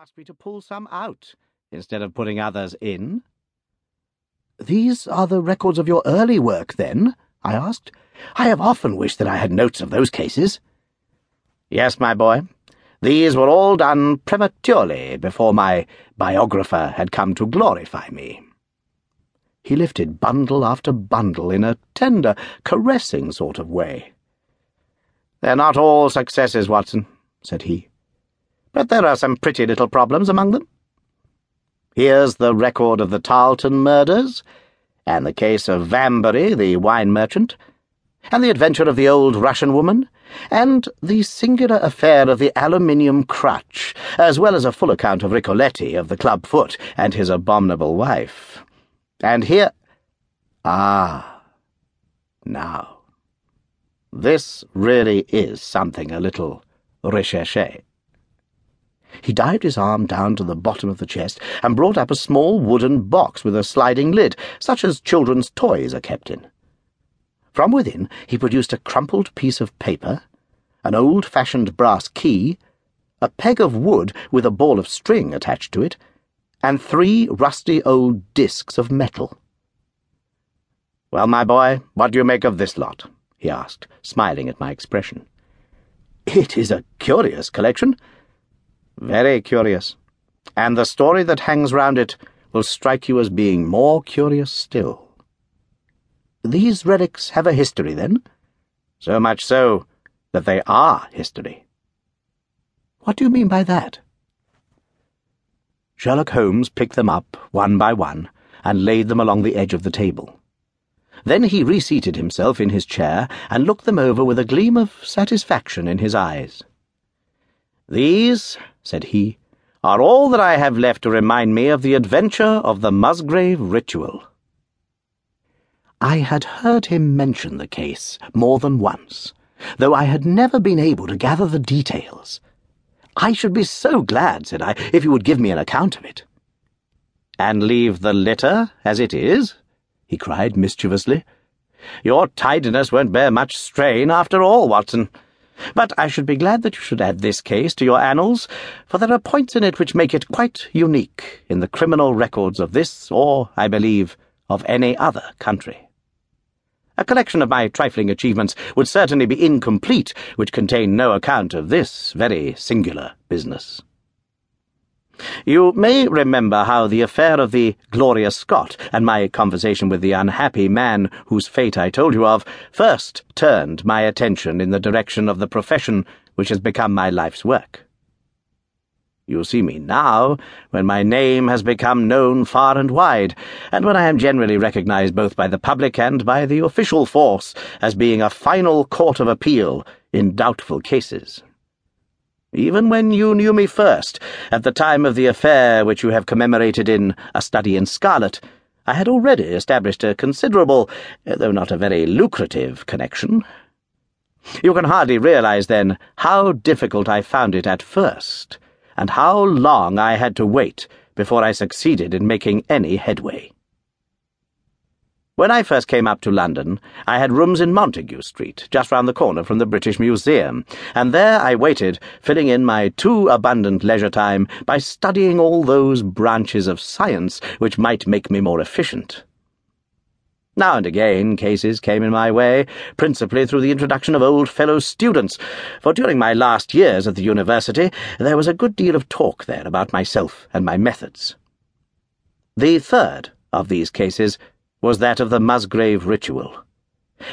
asked me to pull some out instead of putting others in. These are the records of your early work, then? I asked. I have often wished that I had notes of those cases. Yes, my boy. These were all done prematurely before my biographer had come to glorify me. He lifted bundle after bundle in a tender, caressing sort of way. They're not all successes, Watson, said he but there are some pretty little problems among them. Here's the record of the Tarleton murders, and the case of Vamberry, the wine merchant, and the adventure of the old Russian woman, and the singular affair of the aluminium crutch, as well as a full account of Ricoletti of the club foot and his abominable wife. And here. Ah. Now. This really is something a little recherche. He dived his arm down to the bottom of the chest and brought up a small wooden box with a sliding lid, such as children's toys are kept in. From within he produced a crumpled piece of paper, an old-fashioned brass key, a peg of wood with a ball of string attached to it, and three rusty old discs of metal. Well, my boy, what do you make of this lot? he asked, smiling at my expression. It is a curious collection. Very curious. And the story that hangs round it will strike you as being more curious still. These relics have a history, then? So much so that they are history. What do you mean by that? Sherlock Holmes picked them up, one by one, and laid them along the edge of the table. Then he reseated himself in his chair and looked them over with a gleam of satisfaction in his eyes. These, said he, are all that I have left to remind me of the adventure of the Musgrave ritual. I had heard him mention the case more than once, though I had never been able to gather the details. I should be so glad, said I, if you would give me an account of it. And leave the litter as it is? he cried mischievously. Your tidiness won't bear much strain after all, Watson. But I should be glad that you should add this case to your annals, for there are points in it which make it quite unique in the criminal records of this, or, I believe, of any other country. A collection of my trifling achievements would certainly be incomplete which contained no account of this very singular business. You may remember how the affair of the Gloria Scott and my conversation with the unhappy man whose fate I told you of first turned my attention in the direction of the profession which has become my life's work. You see me now, when my name has become known far and wide, and when I am generally recognized both by the public and by the official force as being a final court of appeal in doubtful cases. Even when you knew me first, at the time of the affair which you have commemorated in A Study in Scarlet, I had already established a considerable, eh, though not a very lucrative, connection. You can hardly realize, then, how difficult I found it at first, and how long I had to wait before I succeeded in making any headway. When I first came up to London, I had rooms in Montague Street, just round the corner from the British Museum, and there I waited, filling in my too abundant leisure time by studying all those branches of science which might make me more efficient. Now and again, cases came in my way, principally through the introduction of old fellow students, for during my last years at the university there was a good deal of talk there about myself and my methods. The third of these cases was that of the Musgrave ritual.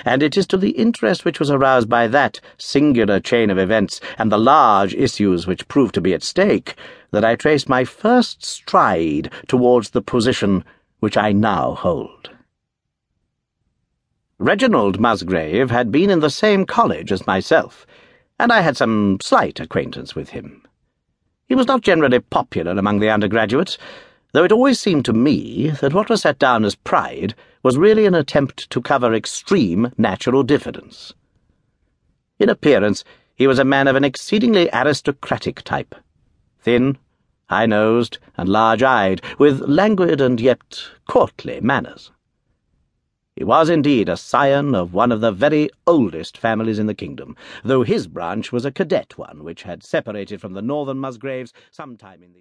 And it is to the interest which was aroused by that singular chain of events and the large issues which proved to be at stake that I trace my first stride towards the position which I now hold. Reginald Musgrave had been in the same college as myself, and I had some slight acquaintance with him. He was not generally popular among the undergraduates, though it always seemed to me that what was set down as pride was really an attempt to cover extreme natural diffidence. In appearance, he was a man of an exceedingly aristocratic type, thin, high-nosed, and large-eyed, with languid and yet courtly manners. He was indeed a scion of one of the very oldest families in the kingdom, though his branch was a cadet one which had separated from the northern Musgraves some time in the